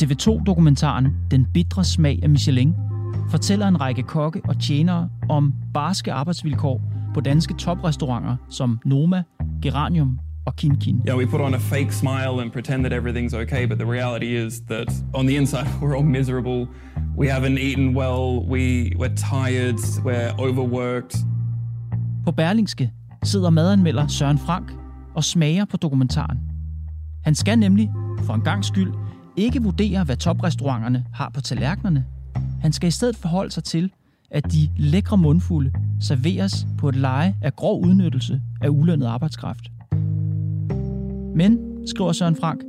TV2-dokumentaren Den bitre smag af Michelin fortæller en række kokke og tjenere om barske arbejdsvilkår på danske toprestauranter som Noma, Geranium og Kin Kin. Yeah, we put on a fake smile and pretend that everything's okay, but the reality is that on the inside we're all miserable. We haven't eaten well, we, we're tired, we're overworked. På Berlingske sidder madanmelder Søren Frank og smager på dokumentaren. Han skal nemlig, for en gang skyld, ikke vurdere, hvad toprestauranterne har på tallerkenerne. Han skal i stedet forholde sig til, at de lækre mundfulde serveres på et leje af grov udnyttelse af ulønnet arbejdskraft. Men, skriver Søren Frank,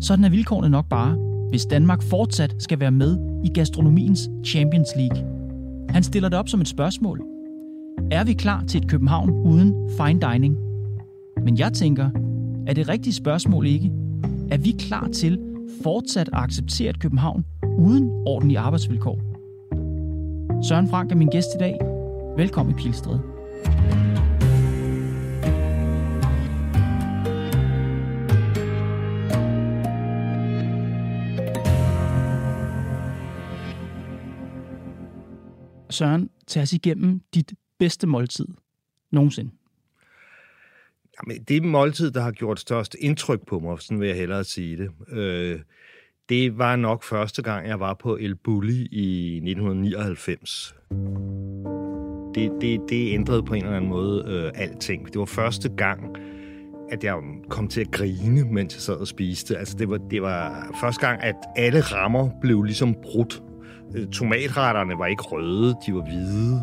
sådan er vilkårene nok bare, hvis Danmark fortsat skal være med i gastronomiens Champions League. Han stiller det op som et spørgsmål. Er vi klar til et København uden fine dining? Men jeg tænker, er det rigtige spørgsmål ikke? Er vi klar til fortsat at acceptere et København uden ordentlige arbejdsvilkår? Søren Frank er min gæst i dag. Velkommen i Pilstred. Søren, tag os igennem dit bedste måltid nogensinde. Jamen, det måltid, der har gjort størst indtryk på mig, sådan vil jeg hellere sige det, øh, det var nok første gang, jeg var på El Bulli i 1999. Det, det, det ændrede på en eller anden måde øh, alting. Det var første gang, at jeg kom til at grine, mens jeg sad og spiste. Altså, det var, det var første gang, at alle rammer blev ligesom brudt. Øh, tomatretterne var ikke røde, de var hvide.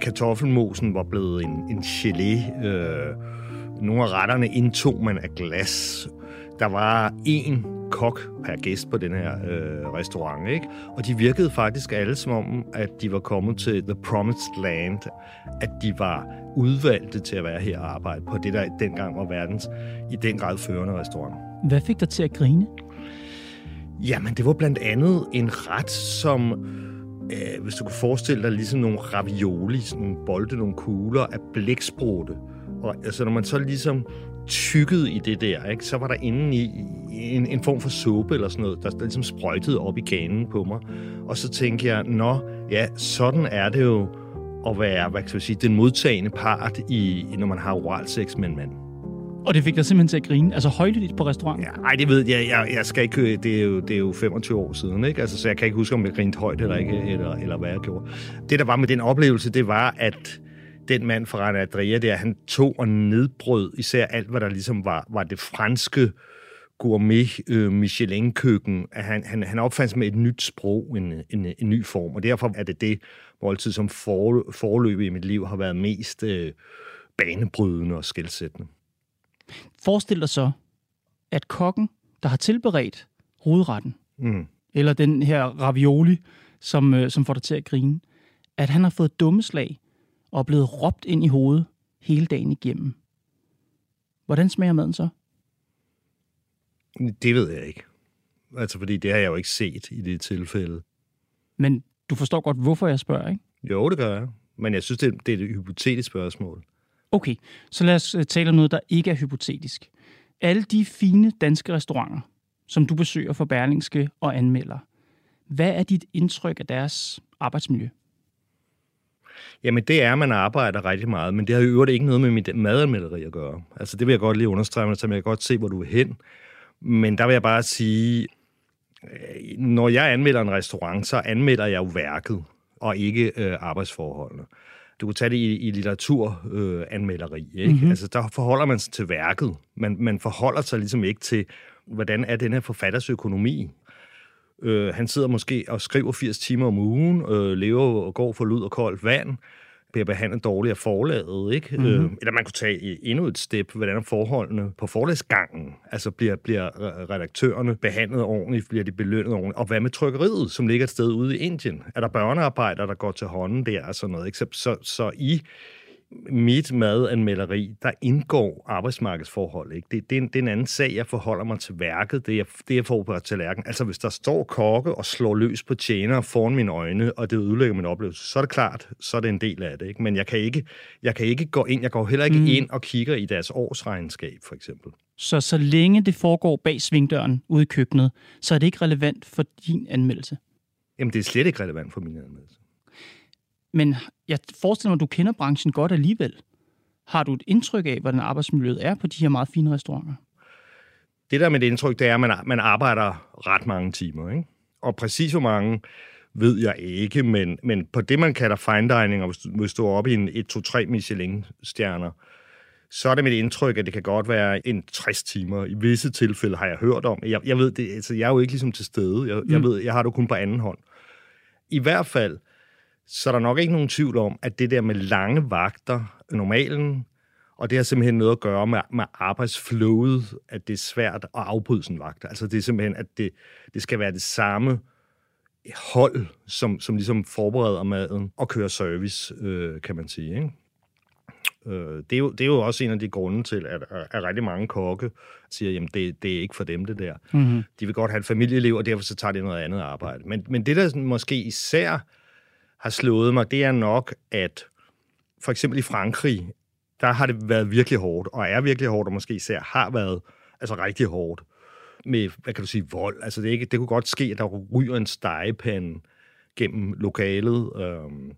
Kartoffelmosen var blevet en, en gelé. Øh, nogle af retterne indtog man af glas. Der var én kok per gæst på den her øh, restaurant, ikke? Og de virkede faktisk alle som om, at de var kommet til The Promised Land, at de var udvalgte til at være her og arbejde på det, der dengang var verdens i den grad førende restaurant. Hvad fik dig til at grine? Jamen, det var blandt andet en ret, som øh, hvis du kunne forestille dig ligesom nogle ravioli, sådan nogle bolde, nogle kugler af blæksprutte. Og altså, når man så ligesom tykket i det der, ikke, så var der inde i en, en form for suppe eller sådan noget, der, der ligesom sprøjtede op i ganen på mig. Og så tænkte jeg, nå, ja, sådan er det jo at være, hvad kan jeg sige, den modtagende part, i, når man har oral sex med en mand. Og det fik dig simpelthen til at grine? Altså højlydt på restauranten? Ja, ej, det ved jeg. Jeg, jeg skal ikke... Det er, jo, det er jo 25 år siden, ikke? Altså, så jeg kan ikke huske, om jeg grinte højt eller ikke, eller, eller hvad jeg gjorde. Det, der var med den oplevelse, det var, at den mand fra Rana Adria der, han tog og nedbrød især alt, hvad der ligesom var, var det franske gourmet øh, Michelin-køkken. Han, han, han opfandt med et nyt sprog, en, en, en ny form, og derfor er det det måltid, som for, forløb i mit liv har været mest øh, banebrydende og skældsættende. Forestil dig så, at kokken, der har tilberedt hovedretten, mm. eller den her ravioli, som, øh, som får dig til at grine, at han har fået dumme slag og er blevet råbt ind i hovedet hele dagen igennem. Hvordan smager maden så? Det ved jeg ikke. Altså, fordi det har jeg jo ikke set i det tilfælde. Men du forstår godt, hvorfor jeg spørger, ikke? Jo, det gør jeg. Men jeg synes, det, det er et hypotetisk spørgsmål. Okay, så lad os øh, tale om noget, der ikke er hypotetisk. Alle de fine danske restauranter, som du besøger for Berlingske og anmelder, hvad er dit indtryk af deres arbejdsmiljø? Jamen, det er, at man arbejder rigtig meget, men det har jo øvrigt ikke noget med mit madanmelderi at gøre. Altså, det vil jeg godt lige understrege, så jeg kan godt se, hvor du er hen. Men der vil jeg bare sige, øh, når jeg anmelder en restaurant, så anmelder jeg jo værket, og ikke øh, arbejdsforholdene. Du kan tage det i, i litteraturanmelderi. Øh? Mm-hmm. Altså, der forholder man sig til værket. Man, man forholder sig ligesom ikke til, hvordan er den her forfatters økonomi. Øh, han sidder måske og skriver 80 timer om ugen, øh, lever og går for lyd og koldt vand, bliver behandlet dårligt af forlaget, ikke? Mm-hmm. Øh, eller man kunne tage endnu et step, hvordan er forholdene på forlagsgangen? Altså bliver, bliver redaktørerne behandlet ordentligt, bliver de belønnet ordentligt? Og hvad med trykkeriet, som ligger et sted ude i Indien? Er der børnearbejdere, der går til hånden der og sådan noget? Ikke? Så, så, så i mit madanmelderi, der indgår arbejdsmarkedsforhold. Ikke? Det, det, er en, det er en anden sag, jeg forholder mig til værket, det jeg, det jeg får på tallerken. Altså hvis der står kokke og slår løs på tjener foran mine øjne, og det ødelægger min oplevelse, så er det klart, så er det en del af det. Ikke? Men jeg kan ikke, jeg kan ikke gå ind, jeg går heller ikke mm. ind og kigger i deres årsregnskab, for eksempel. Så så længe det foregår bag svingdøren ude i køkkenet, så er det ikke relevant for din anmeldelse? Jamen, det er slet ikke relevant for min anmeldelse. Men jeg forestiller mig, at du kender branchen godt alligevel. Har du et indtryk af, hvordan arbejdsmiljøet er på de her meget fine restauranter? Det der med det indtryk, det er, at man, man arbejder ret mange timer. Ikke? Og præcis hvor mange ved jeg ikke, men, men på det, man kalder fine dining, og hvis du, hvis du er oppe i en 1-2-3 Michelin-stjerner, så er det mit indtryk, at det kan godt være en 60 timer. I visse tilfælde har jeg hørt om. Jeg, jeg ved det, altså jeg er jo ikke ligesom til stede. Jeg, mm. jeg ved, jeg har det kun på anden hånd. I hvert fald, så er der nok ikke nogen tvivl om, at det der med lange vagter, normalen, og det har simpelthen noget at gøre med, med arbejdsflowet, at det er svært at afbryde sådan en vagt. Altså det er simpelthen, at det, det skal være det samme hold, som, som ligesom forbereder maden og kører service, øh, kan man sige. Ikke? Øh, det, er jo, det er jo også en af de grunde til, at, at rigtig mange kokke siger, jamen det, det er ikke for dem det der. Mm-hmm. De vil godt have et familieliv, og derfor så tager de noget andet arbejde. Men, men det, der måske især har slået mig, det er nok, at for eksempel i Frankrig, der har det været virkelig hårdt, og er virkelig hårdt, og måske især har været altså rigtig hårdt med, hvad kan du sige, vold. Altså det, ikke, det kunne godt ske, at der ryger en stegepande gennem lokalet. Øhm,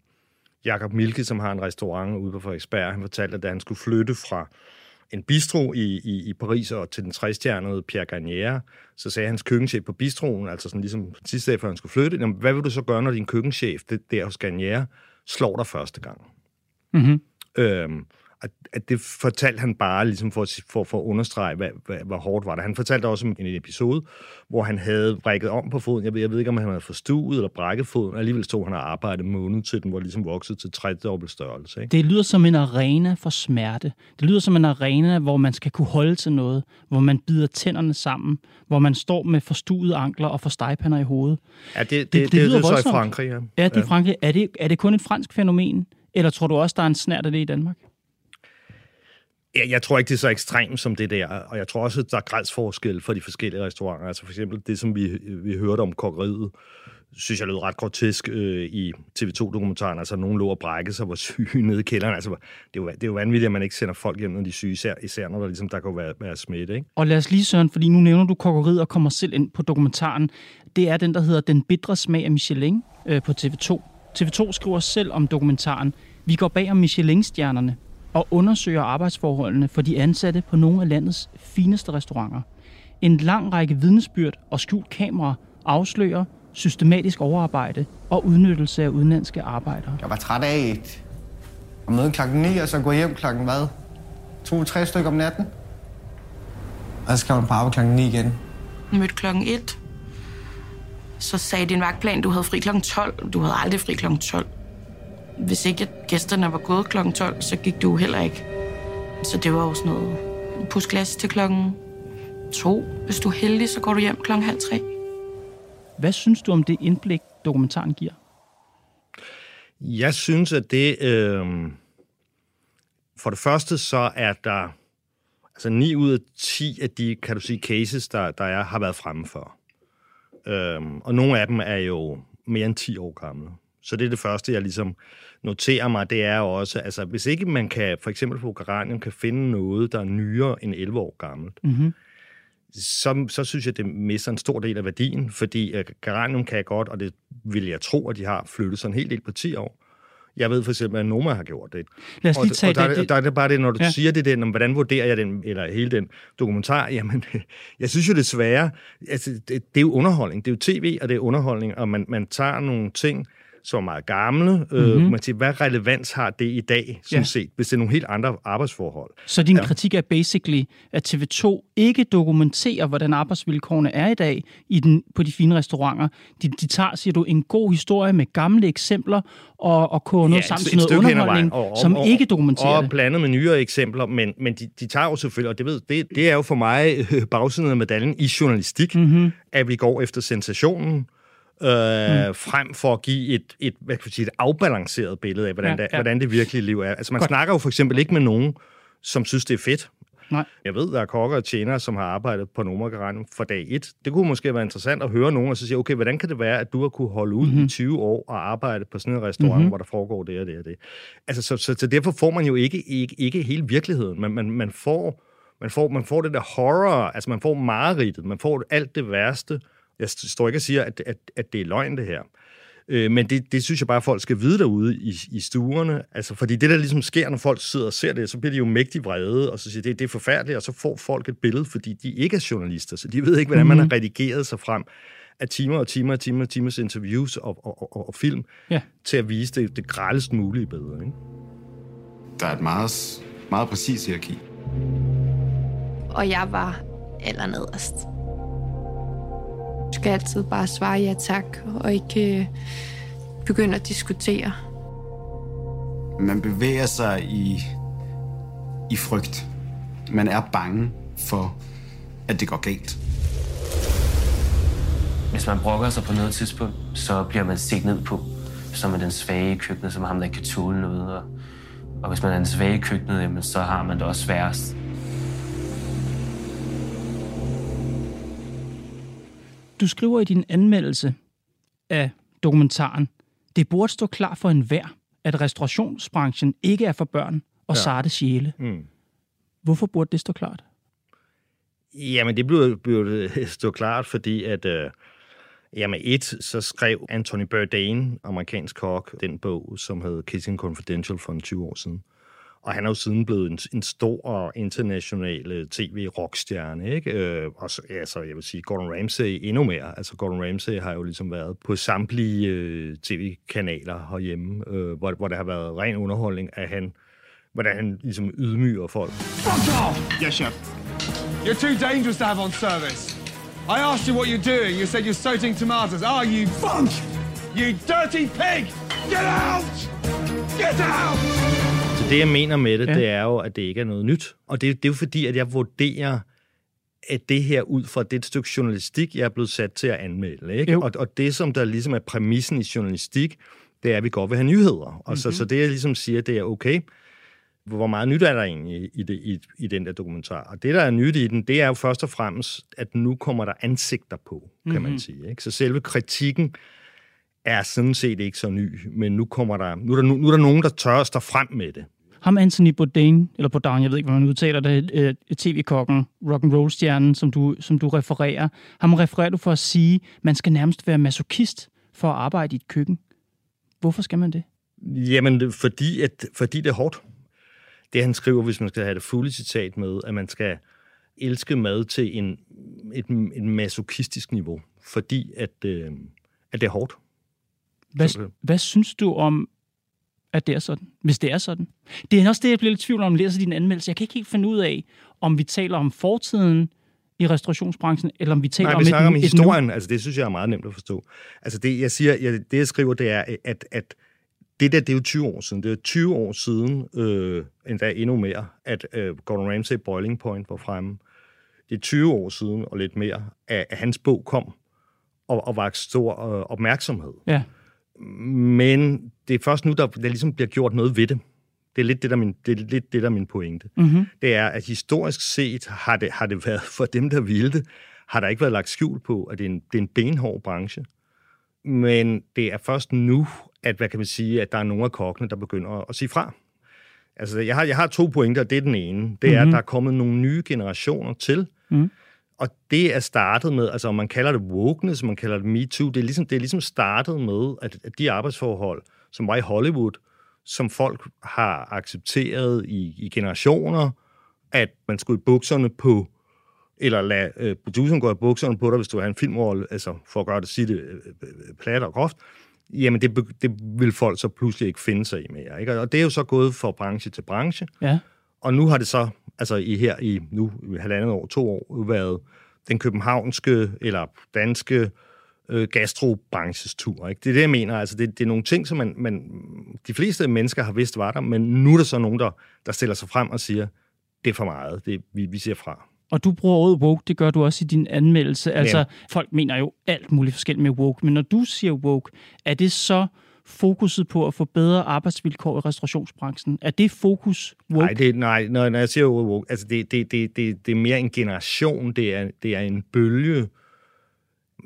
Jakob Milke, som har en restaurant ude på Frederiksberg, han fortalte, at da han skulle flytte fra en bistro i, i, i Paris og til den træstjernede Pierre Garnier, så sagde hans køkkenchef på bistroen, altså sådan ligesom sidste dag, før han skulle flytte, jamen, hvad vil du så gøre, når din køkkenchef, det der hos Garnier, slår dig første gang? Mm-hmm. Øhm, at, at det fortalte han bare ligesom for, for, for at understrege, hvad, hvad, hvor hårdt var det. Han fortalte også om en episode, hvor han havde brækket om på foden. Jeg ved, jeg ved ikke, om han havde forstuet eller brækket foden. Alligevel stod han og arbejdede måned til den, hvor ligesom vokset til tredobbelt størrelse. Ikke? Det lyder som en arena for smerte. Det lyder som en arena, hvor man skal kunne holde til noget, hvor man bider tænderne sammen, hvor man står med forstuede ankler og får stegpander i hovedet. Ja, det, det, det, det, det, lyder det er så i Frankrig, ja. Ja, det er. Frankrig. Er det, er det kun et fransk fænomen, eller tror du også, der er en snært af det i Danmark? Ja, jeg tror ikke, det er så ekstremt som det der, og jeg tror også, at der er grænsforskel for de forskellige restauranter. Altså for eksempel det, som vi, vi hørte om kokkeriet, synes jeg lød ret grotesk øh, i TV2-dokumentaren. Altså, nogen lå og brækkede sig, var syge nede i kælderen. Altså, det er, jo, det er jo vanvittigt, at man ikke sender folk hjem, når de er syge, især, især når der, ligesom, der kan være, være smitte. Ikke? Og lad os lige, Søren, fordi nu nævner du kokkeriet og kommer selv ind på dokumentaren. Det er den, der hedder Den bitre smag af Michelin øh, på TV2. TV2 skriver selv om dokumentaren. Vi går bag om Michelin-stjernerne og undersøger arbejdsforholdene for de ansatte på nogle af landets fineste restauranter. En lang række vidnesbyrd og skjult kamera afslører systematisk overarbejde og udnyttelse af udenlandske arbejdere. Jeg var træt af at møde klokken 9, og så gå hjem klokken hvad? To-tre stykker om natten. Og så skal man på arbejde klokken 9 igen. Jeg mødte klokken 1. Så sagde din vagtplan, du havde fri klokken 12. Du havde aldrig fri klokken 12 hvis ikke gæsterne var gået kl. 12, så gik du heller ikke. Så det var jo sådan noget pusglas til klokken to. Hvis du er heldig, så går du hjem klokken halv tre. Hvad synes du om det indblik, dokumentaren giver? Jeg synes, at det... Øh, for det første, så er der... Altså 9 ud af 10 af de, kan du sige, cases, der, der er, har været fremme for. Øh, og nogle af dem er jo mere end 10 år gamle. Så det er det første, jeg ligesom noterer mig, det er også, altså hvis ikke man kan, for eksempel på Geranium, kan finde noget, der er nyere end 11 år gammelt, mm-hmm. så, så synes jeg, det mister en stor del af værdien, fordi uh, Geranium kan godt, og det vil jeg tro, at de har flyttet sig en hel del på 10 år. Jeg ved for eksempel, at Noma har gjort det. Lad os lige tage og, og der, det. Der er det bare det, når du ja. siger det, den, hvordan vurderer jeg den, eller hele den dokumentar, jamen, jeg synes jo desværre, altså, det, det er jo underholdning, det er jo tv, og det er underholdning, og man, man tager nogle ting, som er meget gamle. Mm-hmm. Øh, man siger, hvad relevans har det i dag, som Ja. set, hvis det er nogle helt andre arbejdsforhold? Så din ja. kritik er basically, at TV2 ikke dokumenterer, hvordan arbejdsvilkårene er i dag i den, på de fine restauranter. De, de tager, siger du, en god historie med gamle eksempler og, og koger noget et- sammen til noget stykke hen ad vejen, underholdning, som ikke dokumenterer og det. blandet med nyere eksempler, men, men de, de tager jo selvfølgelig, og det, ved, det, det er jo for mig bagsiden af medaljen i journalistik, Mhm. mm-hmm. at vi går efter sensationen, øh, mm. frem for at give et, et, hvad kan sige, et afbalanceret billede af, hvordan, Ja, ja, hvordan det virkelige liv er. Altså man Godt. snakker jo for eksempel ikke med nogen, som synes, det er fedt. Nej. Jeg ved, der er kokker og tjenere, som har arbejdet på Nomagarden for dag et. Det kunne måske være interessant at høre nogen, og så sige, okay, hvordan kan det være, at du har kunne holde ud Mhm. mm-hmm. i 20 år og arbejde på sådan en restaurant, mm-hmm. hvor der foregår det og det og det. Altså, så, så, så derfor får man jo ikke, ikke, ikke hele virkeligheden. Man, man, man, får, man, får, man får det der horror, altså man får mareridtet, man får alt det værste. Jeg står ikke og siger, at, at, at det er løgn, det her. Øh, men det, det synes jeg bare, at folk skal vide derude i, i stuerne. Altså, fordi det, der ligesom sker, når folk sidder og ser det, så bliver de jo mægtig vrede, og så siger de, det, det er forfærdeligt, og så får folk et billede, fordi de ikke er journalister, så de ved ikke, hvordan man har redigeret sig frem af timer og timer og timer og timers interviews og, og, og, og film, Ja. til at vise det, det grælest mulige billede. Ikke? Der er et meget, meget præcis hierarki. og jeg var allernederst. Du skal altid bare svare ja tak, og ikke øh, begynde at diskutere. Man bevæger sig i, i frygt. Man er bange for, at det går galt. Hvis man brokker sig på noget tidspunkt, så bliver man set ned på. Så er den svage i køkkenet, som ham, der ikke kan tåle noget. Og, og hvis man er den svage i køkkenet, jamen, så har man det også sværest. Du skriver i din anmeldelse af dokumentaren, det burde stå klar for enhver, at restaurationsbranchen ikke er for børn og ja. sarte sjæle. Mm. Hvorfor burde det stå klart? Jamen, det blev, blev stå klart, fordi at... Øh, jamen, et, så skrev Anthony Bourdain, amerikansk kok, den bog, som hed Kissing Confidential for en 20 år siden. Og han er jo siden blevet en, en stor international øh, tv-rockstjerne, ikke? Øh, og så, altså, jeg vil sige, Gordon Ramsay endnu mere. Altså, Gordon Ramsay har jo ligesom været på samtlige øh, tv-kanaler herhjemme, øh, hvor, hvor der har været ren underholdning af han, hvordan han ligesom ydmyger folk. Fuck off! Yes, chef. You're too dangerous to have on service. I asked you what you're doing. You said you're soaking tomatoes. Are you funk? You dirty pig! Get out! Get out! Det, jeg mener med det, Ja. ja. det er jo, at det ikke er noget nyt. Og det, det er jo fordi, at jeg vurderer, at det her ud fra det stykke journalistik, jeg er blevet sat til at anmelde. Ikke? Jo. Og, og det, som der ligesom er præmissen i journalistik, det er, at vi godt vil have nyheder. Og mm-hmm. så, så det, jeg ligesom siger, det er okay. Hvor meget nyt er der egentlig i, det, i, i den der dokumentar? Og det, der er nyt i den, det er jo først og fremmest, at nu kommer der ansigter på, kan mm-hmm. man sige. Ikke? Så selve kritikken er sådan set ikke så ny, men nu, kommer der, nu, er der, nu, nu er der nogen, der tør at stå frem med det. Ham Anthony Bourdain, eller Bourdain, jeg ved ikke, hvordan man udtaler det, øh, tv-kokken, rock and roll stjernen som du, som du refererer. Ham refererer du for at sige, man skal nærmest være masochist for at arbejde i et køkken. Hvorfor skal man det? Jamen, fordi, at, fordi det er hårdt. Det han skriver, hvis man skal have det fulde citat med, at man skal elske mad til en, et, et masochistisk niveau, fordi at, øh, at det er hårdt. Hvad, hvad synes du om, at det er sådan? Hvis det er sådan. Det er også det, jeg bliver lidt i tvivl om, når jeg læser din anmeldelse. Jeg kan ikke helt finde ud af, om vi taler om fortiden i restaurationsbranchen, eller om vi taler Nej, om vi om et, et historien. Altså, det synes jeg er meget nemt at forstå. Altså, det jeg siger, jeg, det jeg skriver, det er, at, at det der, det er jo 20 år siden. Det er 20 år siden, øh, endda endnu mere, at øh, Gordon Ramsay Boiling Point var fremme. Det er 20 år siden, og lidt mere, at, at hans bog kom og, og var stor øh, opmærksomhed. nu. Ja. Men det er først nu, der, der ligesom bliver gjort noget ved det. Det er lidt det, der er min, det er lidt det, der er min pointe. Mm-hmm. Det er, at historisk set har det, har det været, for dem, der ville det, har der ikke været lagt skjul på, at det er en, det er en benhård branche. Men det er først nu, at, hvad kan man sige, at der er nogle af kokkene, der begynder at, at sige fra. Altså, jeg har, jeg har to pointer, det er den ene. Det er, Mhm. at der er kommet nogle nye generationer til, Mhm. Og det er startet med, altså man kalder det wokeness, man kalder det MeToo, det er ligesom, det er ligesom startet med, at, at de arbejdsforhold, som var i Hollywood, som folk har accepteret i, i generationer, at man skulle i bukserne på, eller lade øh, produceren gå i bukserne på dig, hvis du har en filmrolle, altså for at gøre det, sige det øh, øh, plat og groft, jamen det, det vil folk så pludselig ikke finde sig i mere. Ikke? Og det er jo så gået fra branche til branche. Ja. Og nu har det så, altså i her i nu halvandet år, to år, været den københavnske eller danske øh, gastrobranches tur. Ikke? Det er det, jeg mener. Altså, det, det er nogle ting, som man, man, de fleste mennesker har vidst var der, men nu er der så nogen, der, der stiller sig frem og siger, det er for meget, det, vi, vi siger fra. Og du bruger ordet woke, det gør du også i din anmeldelse. Altså, Ja. folk mener jo alt muligt forskelligt med woke, men når du siger woke, er det så fokuset på at få bedre arbejdsvilkår i restaurationsbranchen? Er det fokus woke? Nej, det, nej når, når jeg siger woke, altså det, det, det, det, det er mere en generation, det er, det er en bølge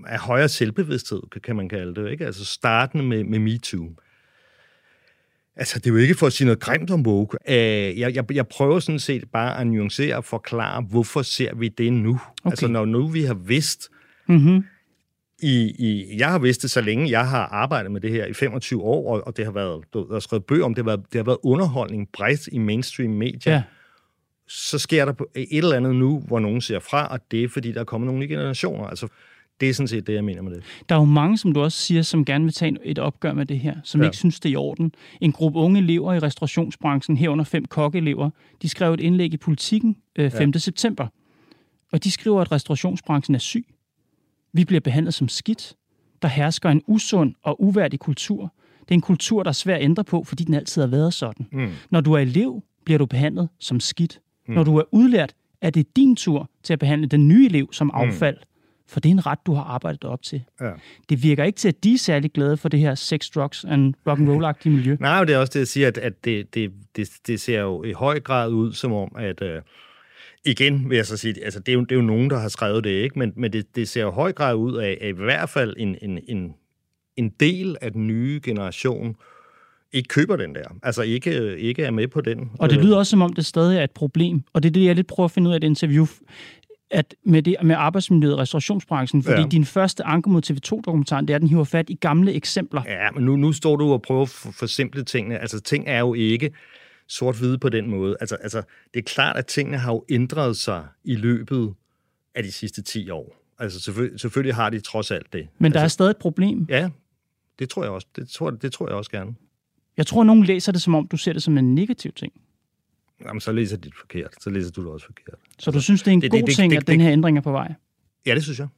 af højere selvbevidsthed, kan- man kalde det. Ikke? Altså startende med, med MeToo. Altså, det er jo ikke for at sige noget grimt om woke. Jeg, jeg, jeg prøver sådan set bare at nuancere og forklare, hvorfor ser vi det nu? Okay. Altså, når nu vi har vidst, Mm-hmm. I, i, jeg har vidst det så længe, jeg har arbejdet med det her i 25 år, og, og det har været, du, der er skrevet bøger om, det har været, det har været underholdning bredt i mainstream medier. Ja. Så sker der et eller andet nu, hvor nogen ser fra, og det er, fordi der er kommet nogle nye generationer. Altså, det er sådan set det, jeg mener med det. Der er jo mange, som du også siger, som gerne vil tage et opgør med det her, som ja. ikke synes, det er i orden. En gruppe unge elever i restaurationsbranchen, herunder fem kokkeelever, de skrev et indlæg i Politiken øh, 5. Ja. september. Og de skriver, at restaurationsbranchen er syg. Vi bliver behandlet som skidt. Der hersker en usund og uværdig kultur. Det er en kultur, der er svær at ændre på, fordi den altid har været sådan. Mm. Når du er elev, bliver du behandlet som skidt. Mm. Når du er udlært, er det din tur til at behandle den nye elev som affald. Mm. For det er en ret, du har arbejdet op til. Ja. Det virker ikke til, at de er særlig glade for det her sex, drugs and rock and roll-agtige miljø. Nej, men det er også det, jeg siger, at, at det, det, det, det ser jo i høj grad ud som om, at øh, igen vil jeg så sige, altså det er jo, det er jo nogen, der har skrevet det, ikke? men, men det, det ser jo høj grad ud af, at i hvert fald en, en, en, en del af den nye generation ikke køber den der. Altså ikke, ikke er med på den. Og det lyder også, som om det stadig er et problem. Og det er det, jeg lidt prøver at finde ud af i et interview, at med, det, med arbejdsmiljøet i restaurationsbranchen, fordi Ja. din første anke mod TV2-dokumentaren, det er, at den hiver fat i gamle eksempler. Ja, men nu, nu står du og prøver at for- forsimple tingene. Altså, ting er jo ikke sort-hvide på den måde. Altså, altså, det er klart, at tingene har jo ændret sig i løbet af de sidste 10 år. Altså, selvfølgelig, selvfølgelig har de trods alt det. Men der er altså, stadig et problem. Ja, det tror jeg også. Det tror, det tror jeg også gerne. Jeg tror, at nogen læser det, som om du ser det som en negativ ting. Jamen, så læser de det forkert. Så læser du det også forkert. Så du synes, det er en det- god det- det- ting, det- at den det- her ændring er på vej? Ja, det synes jeg.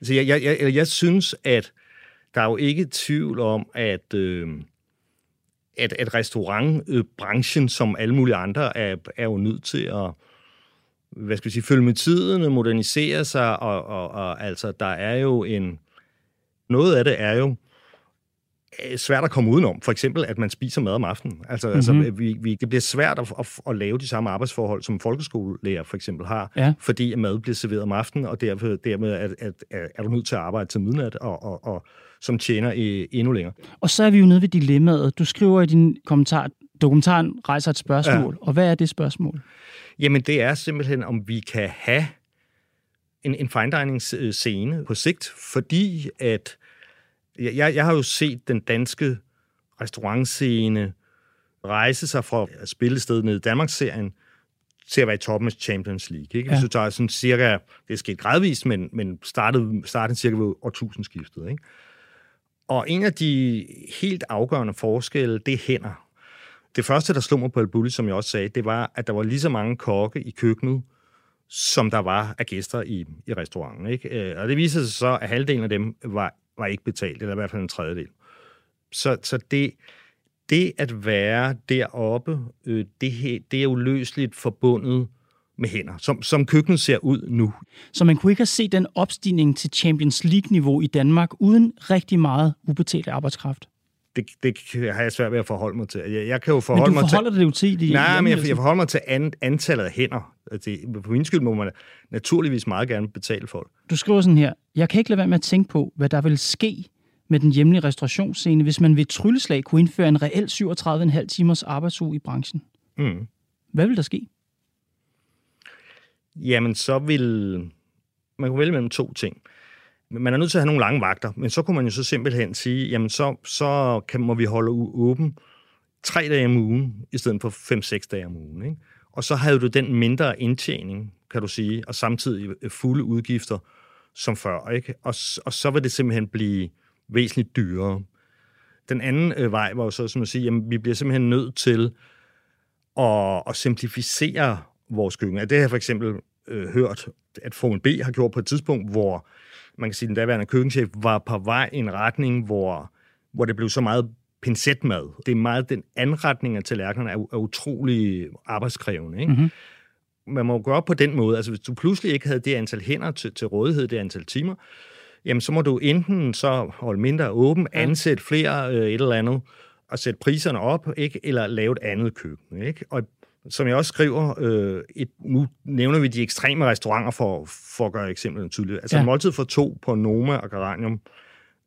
Altså, jeg, jeg, jeg, jeg synes, at der er jo ikke tvivl om, at, øh, at, at restaurantbranchen, som alle mulige andre, er, er jo nødt til at hvad skal vi sige, følge med tiden og modernisere sig, og, og, og altså, der er jo en... Noget af det er jo øh, svært at komme udenom. For eksempel, at man spiser mad om aftenen. Altså, mm-hmm. altså vi, vi, det bliver svært at, at, at lave de samme arbejdsforhold, som folkeskolelærer for eksempel har, Ja. fordi mad bliver serveret om aftenen, og derfor, dermed er, at, at, er du nødt til at arbejde til midnat, og, og, og som tjener i, endnu længere. Og så er vi jo nede ved dilemmaet. Du skriver i din kommentar, dokumentaren rejser et spørgsmål. Ja. Og hvad er det spørgsmål? Jamen, det er simpelthen, om vi kan have en, en fine dining scene på sigt, fordi at jeg, jeg har jo set den danske restaurantscene rejse sig fra at spille et sted nede i Danmarksserien til at være i toppen af Champions League. Ikke? Hvis Ja. du tager sådan cirka, det er sket gradvist, men, men startede, startede cirka ved årtusindskiftet. Ikke? Og en af de helt afgørende forskelle, det er hænder. Det første, der slog mig på El Bulli, som jeg også sagde, det var, at der var lige så mange kokke i køkkenet, som der var af gæster i, i restauranten. Ikke? Øh, og det viser sig så, at halvdelen af dem var, var ikke betalt, eller i hvert fald en tredjedel. Så, så det, det at være deroppe, øh, det, det er uløseligt forbundet med hænder, som, som køkkenet ser ud nu. Så man kunne ikke have set den opstigning til Champions League-niveau i Danmark uden rigtig meget ubetalt arbejdskraft. Det, det har jeg svært ved at forholde mig til. Jeg, jeg kan jo Men forholde du mig til... forholder dig jo til de Nej, men jeg, jeg forholder mig til an, antallet af hænder. Altså, det- på min skyld må man naturligvis meget gerne betale folk. Du skriver sådan her, jeg kan ikke lade være med at tænke på, hvad der vil ske med den hjemlige restaurationsscene, hvis man ved trylleslag kunne indføre en reel 37,5 timers arbejdsuge i branchen. Mm. Hvad vil der ske? Jamen, så vil... Man kunne vælge mellem to ting. Man er nødt til at have nogle lange vagter, men så kunne man jo så simpelthen sige, jamen så, så kan, må vi holde åben tre dage om ugen, i stedet for fem-seks dage om ugen. Ikke? Og så havde du den mindre indtjening, kan du sige, og samtidig øh, fulde udgifter som før. Ikke? Og, og så vil det simpelthen blive væsentligt dyrere. Den anden øh, vej var jo så som at sige, jamen vi bliver simpelthen nødt til at, at simplificere vores køkken. Det har jeg for eksempel øh, hørt, at Formel B har gjort på et tidspunkt, hvor man kan sige, at den daværende køkkenchef var på vej i en retning, hvor, hvor det blev så meget pincetmad. Det er meget, den anretning af tallerkenerne er, er utrolig arbejdskrævende. Ikke? Mm-hmm. Man må gøre på den måde. Altså, hvis du pludselig ikke havde det antal hænder til, til rådighed, det antal timer, jamen så må du enten så holde mindre åben, ansætte flere øh, et eller andet, og sætte priserne op, ikke? eller lave et andet køkken. Ikke? Og som jeg også skriver, øh, et, nu nævner vi de ekstreme restauranter for, for at gøre eksemplet tydeligt. Altså ja. en måltid for to på Noma og Garanium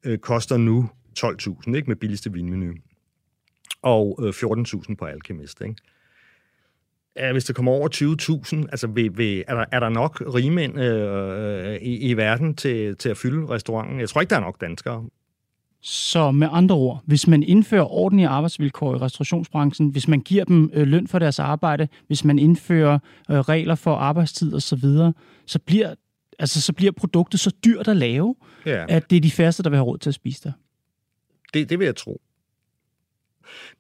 øh, koster nu 12.000, ikke med billigste vinmenu. Og øh, 14.000 på Alchemist, ikke? Ja, hvis det kommer over 20.000, altså vil, vil, er, der, er der nok rigmænd øh, i, i verden til, til at fylde restauranten? Jeg tror ikke, der er nok danskere. Så med andre ord, hvis man indfører ordentlige arbejdsvilkår i restaurationsbranchen, hvis man giver dem øh, løn for deres arbejde, hvis man indfører øh, regler for arbejdstid osv., så, videre, så bliver altså så bliver produktet så dyrt at lave, ja. at det er de færreste, der vil have råd til at spise det. Det, det vil jeg tro.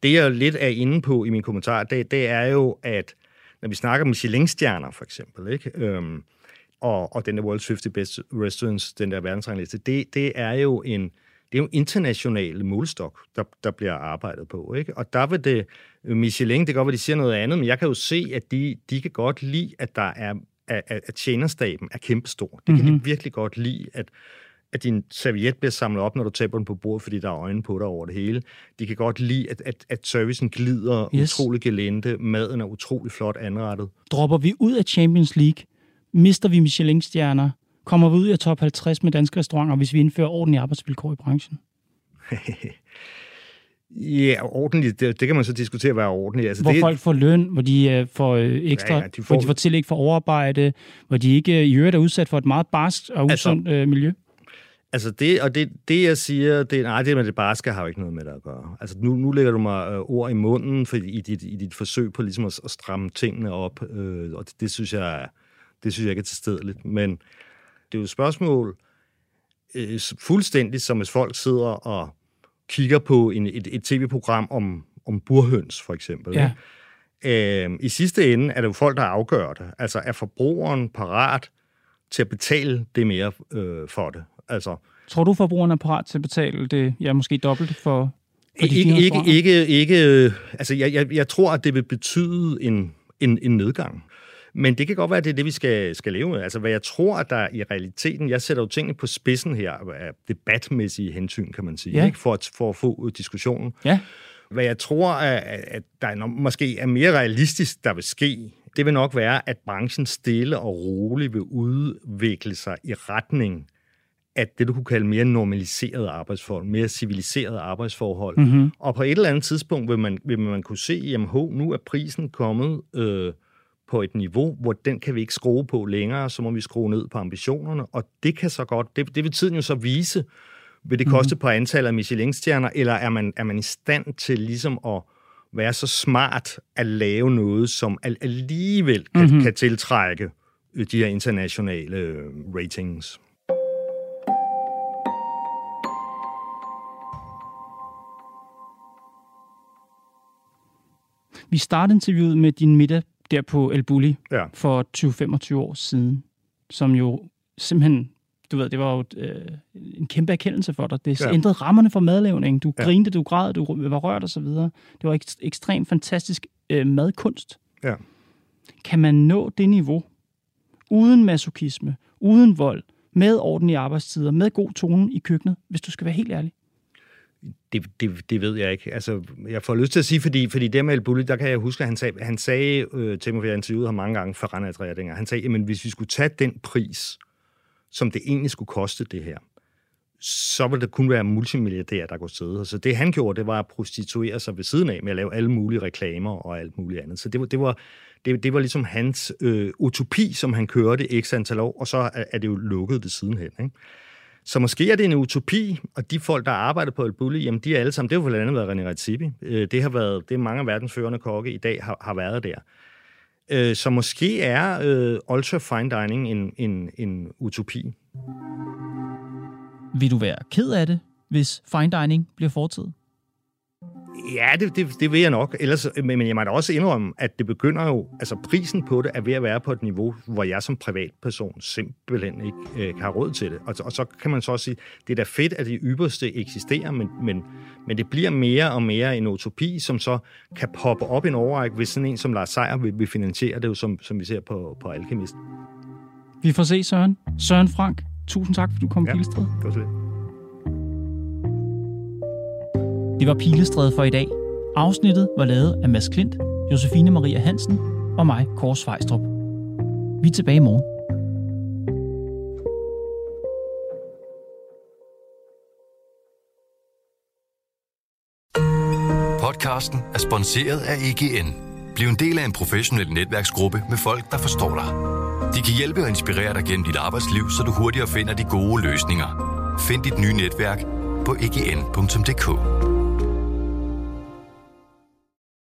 Det, jeg lidt er inde på i min kommentar, det, det er jo, at når vi snakker Michelin-stjerner, for eksempel, ikke? Øhm, og, og den der World's 50 Best Restaurants, den der verdensrangliste, det, det er jo en det er jo international målstok, der, der bliver arbejdet på. Ikke? Og der vil det, Michelin, det kan godt være, de siger noget andet, men jeg kan jo se, at de, de kan godt lide, at der er at, at tjenerstaben er kæmpestor. Det mm-hmm. kan de mhm. virkelig godt lide, at at din serviet bliver samlet op, når du taber den på bordet, fordi der er øjne på dig over det hele. De kan godt lide, at, at, at servicen glider yes. utrolig gelente, maden er utrolig flot anrettet. Dropper vi ud af Champions League, mister vi Michelin-stjerner, kommer vi ud af top 50 med danske restauranter, hvis vi indfører ordentlige arbejdsvilkår i branchen? Ja, ordentligt, det, det kan man så diskutere, hvad er ordentligt. Altså, hvor det, folk får løn, hvor de uh, får uh, ekstra, ja, ja, de får, hvor de får tillæg for overarbejde, hvor de ikke uh, i øvrigt er udsat for et meget barsk og usundt altså, uh, miljø. Altså det, og det, det jeg siger, det, nej, det med det barske har jo ikke noget med det at gøre. Altså nu, nu lægger du mig øh, ord i munden for, i, dit, i dit forsøg på ligesom at, at stramme tingene op, øh, og det, det, synes jeg, det synes jeg ikke er tilstedeligt. Men det er jo et spørgsmål øh, fuldstændig, som hvis folk sidder og kigger på en, et, et tv-program om, om burhøns, for eksempel. Ja. Øh, I sidste ende er det jo folk, der afgør det. Altså er forbrugeren parat til at betale det mere øh, for det? Altså, Tror du, forbrugerne er parat til at betale det, ja, måske dobbelt for, for de ikke, ikke, ikke, ikke, øh, altså jeg, jeg, jeg tror, at det vil betyde en, en, en nedgang. Men det kan godt være, at det er det, vi skal, skal leve med. Altså, hvad jeg tror, at der i realiteten, jeg sætter jo tingene på spidsen her, af debatmæssige hensyn, kan man sige, ja. ikke? For, at, for at få diskussionen. Ja. Hvad jeg tror, at, at der er, måske er mere realistisk, der vil ske, det vil nok være, at branchen stille og roligt vil udvikle sig i retning at det, du kunne kalde mere normaliserede arbejdsforhold, mere civiliserede arbejdsforhold. Mm-hmm. Og på et eller andet tidspunkt vil man, vil man kunne se, jamen ho, nu er prisen kommet øh, på et niveau, hvor den kan vi ikke skrue på længere, så må vi skrue ned på ambitionerne, og det kan så godt, det, det vil tiden jo så vise, vil det koste mm-hmm. på antallet af Michelin-stjerner, eller er man, er man i stand til ligesom at være så smart at lave noget, som alligevel kan, mm-hmm. kan tiltrække de her internationale øh, ratings? Vi startede interviewet med din middag der på El Bulli ja. for 20-25 år siden, som jo simpelthen, du ved, det var jo øh, en kæmpe erkendelse for dig. Det ja. ændrede rammerne for madlavning. Du ja. grinte, du græd, du var rørt og så videre. Det var ek- ekstremt fantastisk øh, madkunst. Ja. Kan man nå det niveau uden masokisme, uden vold, med ordentlige arbejdstider, med god tone i køkkenet, hvis du skal være helt ærlig? Det, det, det ved jeg ikke. Altså, jeg får lyst til at sige, fordi, fordi det med El Bulli, der kan jeg huske, at han sagde, han sagde øh, til mig, for jeg interviewede ham mange gange for Renat han sagde, at hvis vi skulle tage den pris, som det egentlig skulle koste det her, så ville det kun være multimilliardærer, der kunne sidde. Så det han gjorde, det var at prostituere sig ved siden af med at lave alle mulige reklamer og alt muligt andet. Så det var, det var, det, det var ligesom hans øh, utopi, som han kørte x antal år, og så er, er det jo lukket det sidenhen. Ikke? Så måske er det en utopi, og de folk, der arbejder på El Bulli, jamen de er alle sammen, det har blandt andet været René Redzepi. Øh, det har været, det er mange af verdens førende kokke i dag har, har været der. Øh, så måske er øh, ultra fine dining en, en, en utopi. Vil du være ked af det, hvis fine dining bliver fortid? Ja, det, det, det vil jeg nok. Ellers, men jeg må da også indrømme, at det begynder jo, altså prisen på det er ved at være på et niveau, hvor jeg som privatperson simpelthen ikke øh, kan have råd til det. Og, og så kan man så også sige, det er da fedt, at det ypperste eksisterer, men, men, men det bliver mere og mere en utopi, som så kan poppe op en overræk, hvis sådan en som Lars Seier vil, vil finansiere det, jo, som, som vi ser på, på Alkemist. Vi får se, Søren. Søren Frank, tusind tak, fordi du kom, Ja, Pilestræd. det var så lidt. Det var Pilestræde for i dag. Afsnittet var lavet af Mads Klint, Josefine Maria Hansen og mig, Kors Vejstrup. Vi er tilbage i morgen. Podcasten er sponsoreret af EGN. Bliv en del af en professionel netværksgruppe med folk, der forstår dig. De kan hjælpe og inspirere dig gennem dit arbejdsliv, så du hurtigere finder de gode løsninger. Find dit nye netværk på egn.dk.